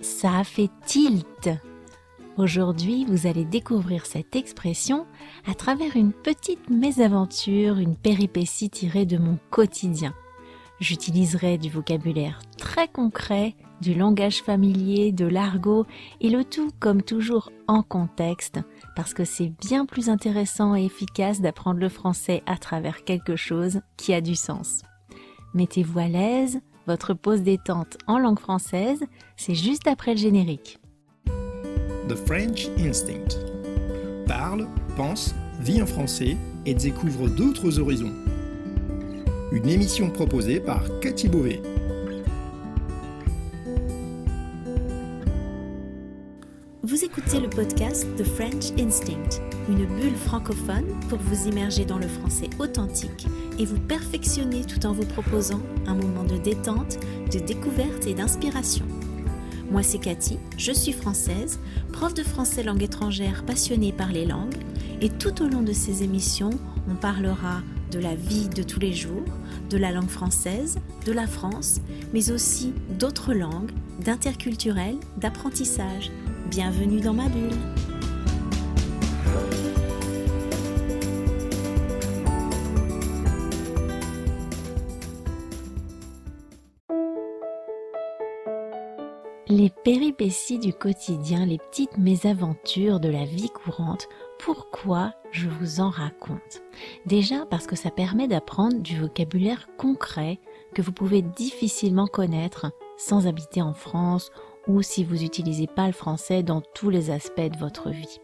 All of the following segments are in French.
ça a fait tilt. Aujourd'hui, vous allez découvrir cette expression à travers une petite mésaventure, une péripétie tirée de mon quotidien. J'utiliserai du vocabulaire très concret, du langage familier, de l'argot, et le tout comme toujours en contexte, parce que c'est bien plus intéressant et efficace d'apprendre le français à travers quelque chose qui a du sens. Mettez-vous à l'aise, votre pause détente en langue française, c'est juste après le générique. The French Instinct. Parle, pense, vit en français et découvre d'autres horizons. Une émission proposée par Cathy Beauvais. Vous écoutez le podcast The French Instinct, une bulle francophone pour vous immerger dans le français authentique et vous perfectionner tout en vous proposant un moment de détente, de découverte et d'inspiration. Moi c'est Cathy, je suis française, prof de français langue étrangère passionnée par les langues et tout au long de ces émissions, on parlera de la vie de tous les jours, de la langue française, de la France, mais aussi d'autres langues, d'interculturel, d'apprentissage. Bienvenue dans ma bulle. Les péripéties du quotidien, les petites mésaventures de la vie courante, pourquoi je vous en raconte? Déjà parce que ça permet d'apprendre du vocabulaire concret que vous pouvez difficilement connaître sans habiter en France ou si vous n'utilisez pas le français dans tous les aspects de votre vie.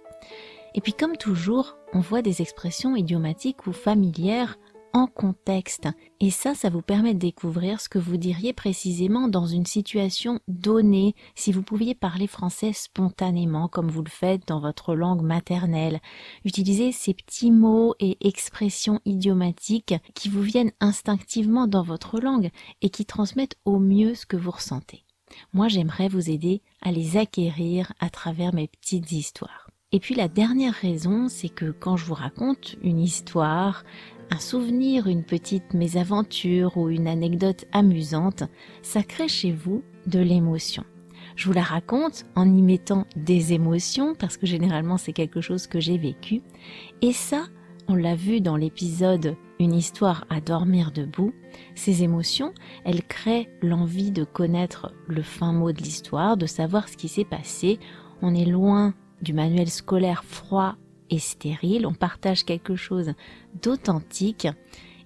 Et puis comme toujours, on voit des expressions idiomatiques ou familières en contexte. Et ça, ça vous permet de découvrir ce que vous diriez précisément dans une situation donnée, si vous pouviez parler français spontanément comme vous le faites dans votre langue maternelle. Utilisez ces petits mots et expressions idiomatiques qui vous viennent instinctivement dans votre langue et qui transmettent au mieux ce que vous ressentez. Moi, j'aimerais vous aider à les acquérir à travers mes petites histoires. Et puis la dernière raison, c'est que quand je vous raconte une histoire, un souvenir, une petite mésaventure ou une anecdote amusante, ça crée chez vous de l'émotion. Je vous la raconte en y mettant des émotions parce que généralement c'est quelque chose que j'ai vécu. Et ça, on l'a vu dans l'épisode Une histoire à dormir debout, ces émotions, elles créent l'envie de connaître le fin mot de l'histoire, de savoir ce qui s'est passé. On est loin du manuel scolaire froid stérile, on partage quelque chose d'authentique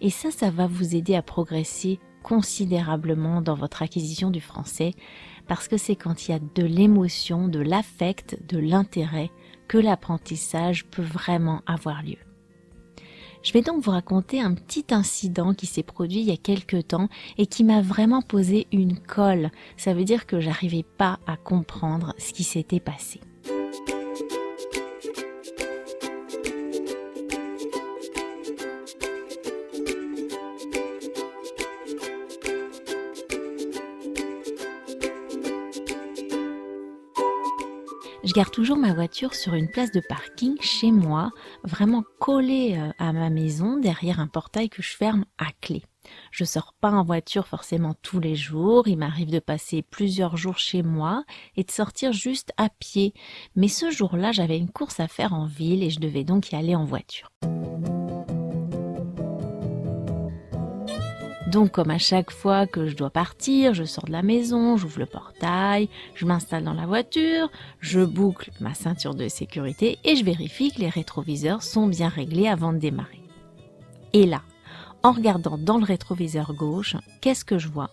et ça, ça va vous aider à progresser considérablement dans votre acquisition du français parce que c'est quand il y a de l'émotion, de l'affect, de l'intérêt que l'apprentissage peut vraiment avoir lieu. Je vais donc vous raconter un petit incident qui s'est produit il y a quelques temps et qui m'a vraiment posé une colle. Ça veut dire que j'arrivais pas à comprendre ce qui s'était passé. Je garde toujours ma voiture sur une place de parking chez moi, vraiment collée euh, à ma maison, derrière un portail que je ferme à clé. Je sors pas en voiture forcément tous les jours, il m'arrive de passer plusieurs jours chez moi et de sortir juste à pied. Mais ce jour-là, j'avais une course à faire en ville et je devais donc y aller en voiture. Donc comme à chaque fois que je dois partir, je sors de la maison, j'ouvre le portail, je m'installe dans la voiture, je boucle ma ceinture de sécurité et je vérifie que les rétroviseurs sont bien réglés avant de démarrer. Et là, en regardant dans le rétroviseur gauche, qu'est-ce que je vois?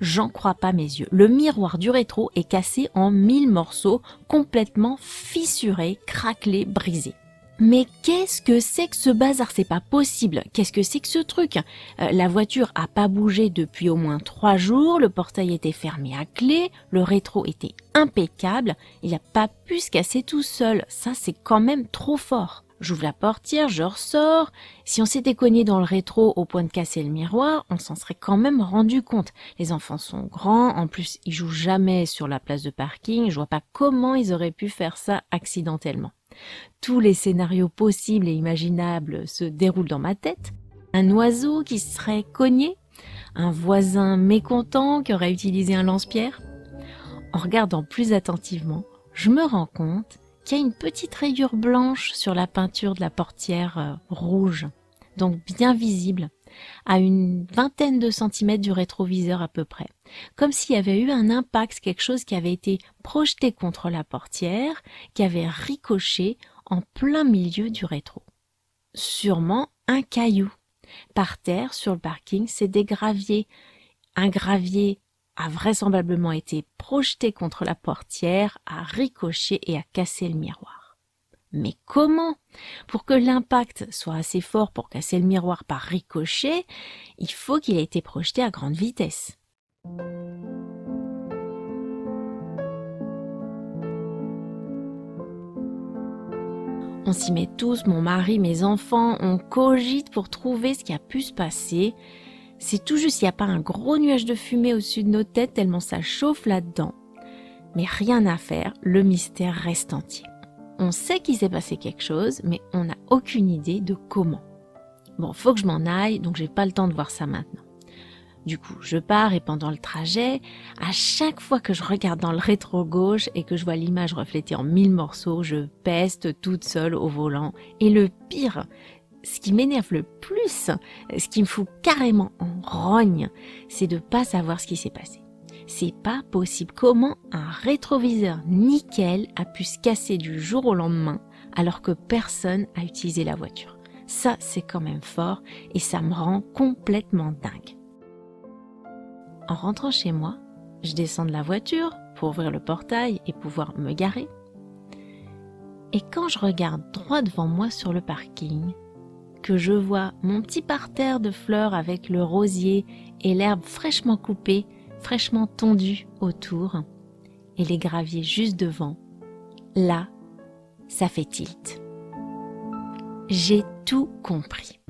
J'en crois pas mes yeux. Le miroir du rétro est cassé en mille morceaux, complètement fissuré, craquelé, brisé. Mais qu'est-ce que c'est que ce bazar? C'est pas possible. Qu'est-ce que c'est que ce truc? Euh, La voiture a pas bougé depuis au moins trois jours. Le portail était fermé à clé. Le rétro était impeccable. Il a pas pu se casser tout seul. Ça, c'est quand même trop fort. J'ouvre la portière, je ressors. Si on s'était cogné dans le rétro au point de casser le miroir, on s'en serait quand même rendu compte. Les enfants sont grands, en plus ils jouent jamais sur la place de parking, je vois pas comment ils auraient pu faire ça accidentellement. Tous les scénarios possibles et imaginables se déroulent dans ma tête. Un oiseau qui serait cogné, un voisin mécontent qui aurait utilisé un lance-pierre. en regardant plus attentivement, je me rends compte qu'il y a une petite rayure blanche sur la peinture de la portière euh, rouge, donc bien visible, à une vingtaine de centimètres du rétroviseur à peu près, comme s'il y avait eu un impact, quelque chose qui avait été projeté contre la portière, qui avait ricoché en plein milieu du rétro. Sûrement un caillou. Par terre, sur le parking, c'est des graviers. Un gravier a vraisemblablement été projeté contre la portière, a ricoché et a cassé le miroir. Mais comment? Pour que l'impact soit assez fort pour casser le miroir par ricochet, il faut qu'il ait été projeté à grande vitesse. On s'y met tous, mon mari, mes enfants, on cogite pour trouver ce qui a pu se passer. C'est tout juste, il n'y a pas un gros nuage de fumée au-dessus de nos têtes tellement ça chauffe là-dedans. Mais rien à faire, le mystère reste entier. On sait qu'il s'est passé quelque chose, mais on n'a aucune idée de comment. Bon, faut que je m'en aille, donc j'ai pas le temps de voir ça maintenant. Du coup, je pars et pendant le trajet, à chaque fois que je regarde dans le rétro gauche et que je vois l'image reflétée en mille morceaux, je peste toute seule au volant. Et le pire, ce qui m'énerve le plus, ce qui me fout carrément en rogne, c'est de pas savoir ce qui s'est passé. C'est pas possible. Comment un rétroviseur nickel a pu se casser du jour au lendemain alors que personne a utilisé la voiture? Ça, c'est quand même fort et ça me rend complètement dingue. En rentrant chez moi, je descends de la voiture pour ouvrir le portail et pouvoir me garer. Et quand je regarde droit devant moi sur le parking, que je vois mon petit parterre de fleurs avec le rosier et l'herbe fraîchement coupée, fraîchement tondue autour, et les graviers juste devant, là, ça fait tilt. J'ai tout compris.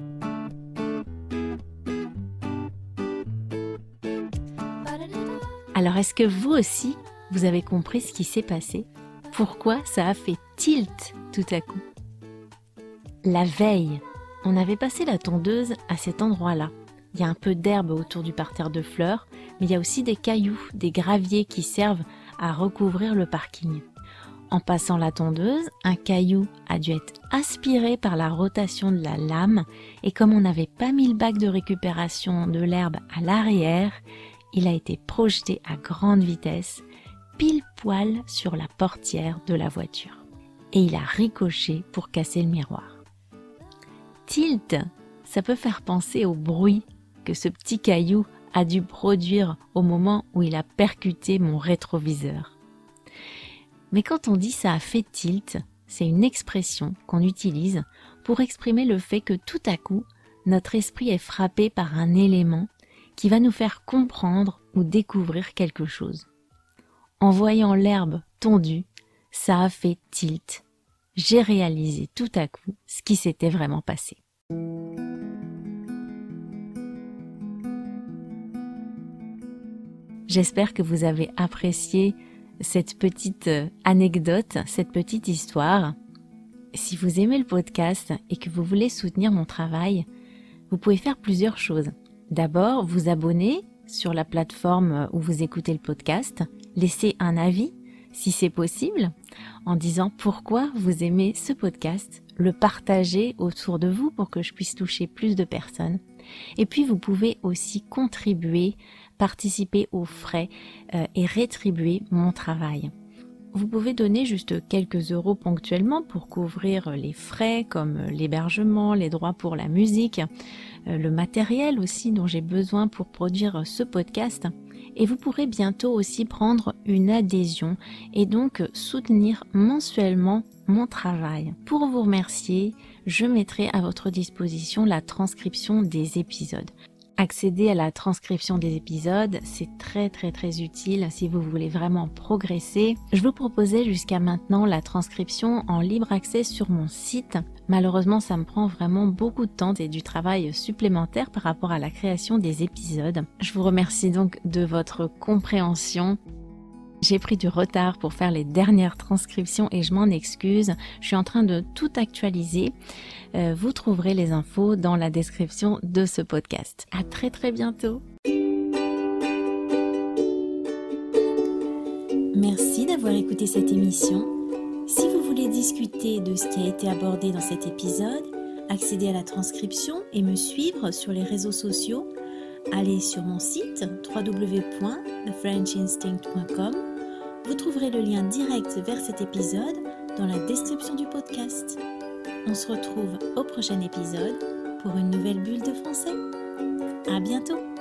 Alors est-ce que vous aussi, vous avez compris ce qui s'est passé? Pourquoi ça a fait tilt tout à coup? La veille, on avait passé la tondeuse à cet endroit-là. Il y a un peu d'herbe autour du parterre de fleurs, mais il y a aussi des cailloux, des graviers qui servent à recouvrir le parking. En passant la tondeuse, un caillou a dû être aspiré par la rotation de la lame et comme on n'avait pas mis le bac de récupération de l'herbe à l'arrière, il a été projeté à grande vitesse, pile poil sur la portière de la voiture. Et il a ricoché pour casser le miroir. Tilt, ça peut faire penser au bruit que ce petit caillou a dû produire au moment où il a percuté mon rétroviseur. Mais quand on dit ça a fait tilt, c'est une expression qu'on utilise pour exprimer le fait que tout à coup, notre esprit est frappé par un élément qui va nous faire comprendre ou découvrir quelque chose. En voyant l'herbe tondue, ça a fait tilt. J'ai réalisé tout à coup ce qui s'était vraiment passé. J'espère que vous avez apprécié cette petite euh, anecdote, cette petite histoire. Si vous aimez le podcast et que vous voulez soutenir mon travail, vous pouvez faire plusieurs choses. D'abord, vous abonner sur la plateforme où vous écoutez le podcast, laisser un avis si c'est possible en disant pourquoi vous aimez ce podcast, le partager autour de vous pour que je puisse toucher plus de personnes. Et puis vous pouvez aussi contribuer, participer aux frais euh, et rétribuer mon travail. Vous pouvez donner juste quelques euros ponctuellement pour couvrir les frais comme l'hébergement, les droits pour la musique, euh, le matériel aussi dont j'ai besoin pour produire ce podcast. Et vous pourrez bientôt aussi prendre une adhésion et donc soutenir mensuellement mon travail. Pour vous remercier, je mettrai à votre disposition la transcription des épisodes accéder à la transcription des épisodes, c'est très très très utile si vous voulez vraiment progresser. Je vous proposais jusqu'à maintenant la transcription en libre accès sur mon site. Malheureusement, ça me prend vraiment beaucoup de temps et du travail supplémentaire par rapport à la création des épisodes. Je vous remercie donc de votre compréhension. J'ai pris du retard pour faire les dernières transcriptions et je m'en excuse. Je suis en train de tout actualiser. Euh, vous trouverez les infos dans la description de ce podcast. À très très bientôt. écouté cette émission. Si vous voulez discuter de ce qui a été abordé dans cet épisode, accéder à la transcription et me suivre sur les réseaux sociaux, allez sur mon site www.thefrenchinstinct.com. Vous trouverez le lien direct vers cet épisode dans la description du podcast. On se retrouve au prochain épisode pour une nouvelle bulle de français. À bientôt!